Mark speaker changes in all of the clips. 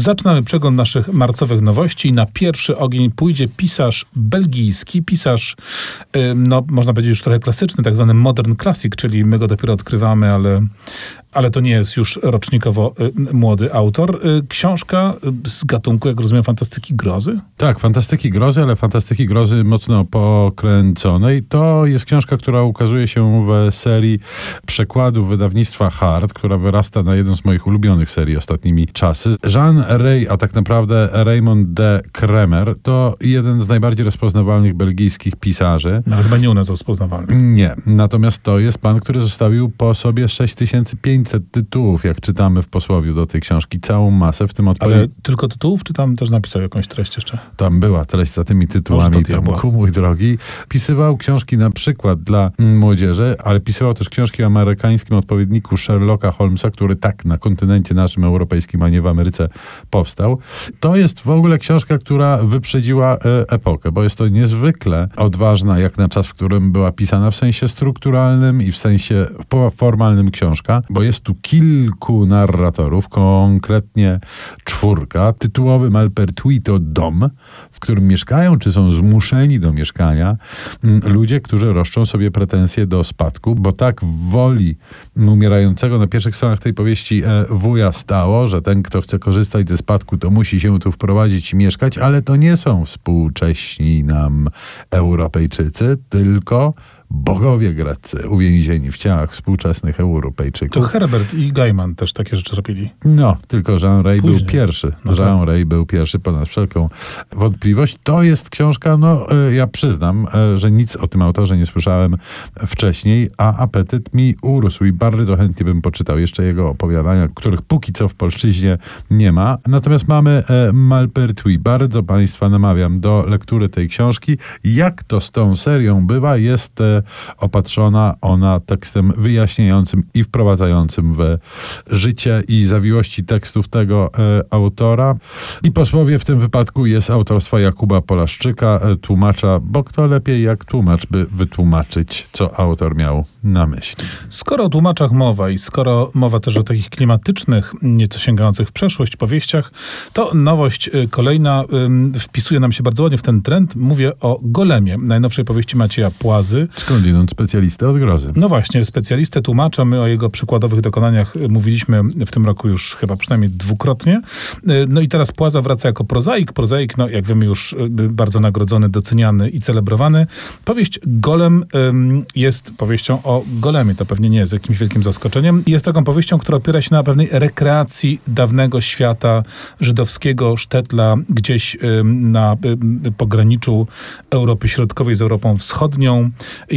Speaker 1: Zaczynamy przegląd naszych marcowych nowości. Na pierwszy ogień pójdzie pisarz belgijski, pisarz, no można powiedzieć już trochę klasyczny, tak zwany modern classic, czyli my go dopiero odkrywamy, ale ale to nie jest już rocznikowo y, młody autor. Y, książka z gatunku, jak rozumiem, fantastyki grozy?
Speaker 2: Tak, fantastyki grozy, ale fantastyki grozy mocno pokręconej. To jest książka, która ukazuje się w serii przekładów wydawnictwa Hard, która wyrasta na jedną z moich ulubionych serii ostatnimi czasy. Jean Rey, a tak naprawdę Raymond de Kremer, to jeden z najbardziej rozpoznawalnych belgijskich pisarzy.
Speaker 1: No, chyba nie u nas rozpoznawalny.
Speaker 2: Nie, natomiast to jest pan, który zostawił po sobie 6500 500 tytułów, jak czytamy w posłowiu do tej książki, całą masę, w tym odpowiedź.
Speaker 1: Ale tylko tytułów, czy tam też napisał jakąś treść jeszcze?
Speaker 2: Tam była treść za tymi tytułami, tam ku mój drogi. Pisywał książki na przykład dla młodzieży, ale pisywał też książki o amerykańskim odpowiedniku Sherlocka Holmesa, który tak na kontynencie naszym europejskim, a nie w Ameryce powstał. To jest w ogóle książka, która wyprzedziła e, epokę, bo jest to niezwykle odważna, jak na czas, w którym była pisana w sensie strukturalnym i w sensie formalnym książka, bo jest jest tu kilku narratorów, konkretnie czwórka. Tytułowy Malpertui to dom, w którym mieszkają, czy są zmuszeni do mieszkania mm, ludzie, którzy roszczą sobie pretensje do spadku, bo tak woli umierającego na pierwszych stronach tej powieści e, wuja stało, że ten, kto chce korzystać ze spadku, to musi się tu wprowadzić i mieszkać, ale to nie są współcześni nam Europejczycy, tylko bogowie greccy uwięzieni w ciałach współczesnych Europejczyków.
Speaker 1: To Herbert i Gaiman też takie rzeczy robili.
Speaker 2: No, tylko Jean Rey był pierwszy. No Jean tak. Rey był pierwszy ponad wszelką wątpliwość. To jest książka, no e, ja przyznam, e, że nic o tym autorze nie słyszałem wcześniej, a apetyt mi urósł i bardzo chętnie bym poczytał jeszcze jego opowiadania, których póki co w polszczyźnie nie ma. Natomiast mamy e, Malpertui. Bardzo Państwa namawiam do lektury tej książki. Jak to z tą serią bywa, jest opatrzona ona tekstem wyjaśniającym i wprowadzającym w życie i zawiłości tekstów tego e, autora. I posłowie w tym wypadku jest autorstwa Jakuba Polaszczyka, e, tłumacza, bo kto lepiej jak tłumacz, by wytłumaczyć, co autor miał na myśli.
Speaker 1: Skoro o tłumaczach mowa i skoro mowa też o takich klimatycznych, nieco sięgających w przeszłość powieściach, to nowość e, kolejna wpisuje nam się bardzo ładnie w ten trend. Mówię o Golemie, najnowszej powieści Macieja Płazy.
Speaker 2: Skądinąd specjalistę od grozy.
Speaker 1: No właśnie, specjalistę tłumacza. My o jego przykładowych dokonaniach mówiliśmy w tym roku już chyba przynajmniej dwukrotnie. No i teraz Płaza wraca jako prozaik. Prozaik, no jak wiemy już y, bardzo nagrodzony, doceniany i celebrowany. Powieść Golem jest powieścią o golemie. To pewnie nie jest jakimś wielkim zaskoczeniem. Jest taką powieścią, która opiera się na pewnej rekreacji dawnego świata żydowskiego, Sztetla, gdzieś na pograniczu Europy Środkowej z Europą Wschodnią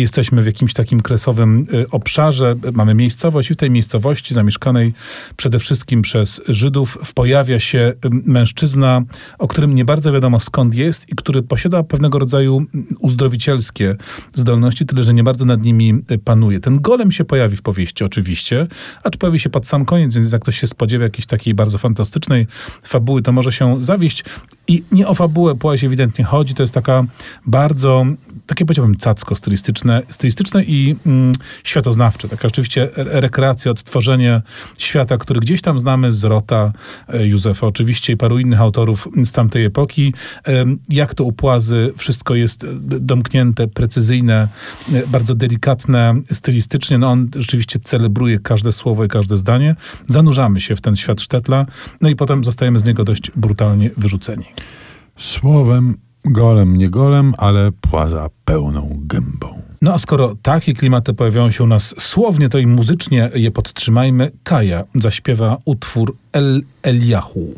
Speaker 1: jesteśmy w jakimś takim kresowym y, obszarze, mamy miejscowość i w tej miejscowości zamieszkanej przede wszystkim przez Żydów pojawia się mężczyzna, o którym nie bardzo wiadomo skąd jest i który posiada pewnego rodzaju uzdrowicielskie zdolności, tyle że nie bardzo nad nimi y, panuje. Ten golem się pojawi w powieści oczywiście, acz pojawi się pod sam koniec, więc jak ktoś się spodziewa jakiejś takiej bardzo fantastycznej fabuły, to może się zawieść. I nie o fabułę płaź ewidentnie chodzi, to jest taka bardzo, takie powiedziałbym cacko stylistyczne, stylistyczne i mm, światoznawcze. Taka rzeczywiście rekreacja, odtworzenie świata, który gdzieś tam znamy z Rota, e, Józefa oczywiście i paru innych autorów z tamtej epoki. Jak to u Płazy wszystko jest domknięte, precyzyjne, e, bardzo delikatne stylistycznie. No on rzeczywiście celebruje każde słowo i każde zdanie. Zanurzamy się w ten świat Sztetla, no i potem zostajemy z niego dość brutalnie wyrzuceni.
Speaker 2: Słowem golem, nie golem, ale płaza pełną gębą.
Speaker 1: No a skoro takie klimaty pojawiają się u nas słownie, to i muzycznie je podtrzymajmy. Kaja zaśpiewa utwór El Eliahu.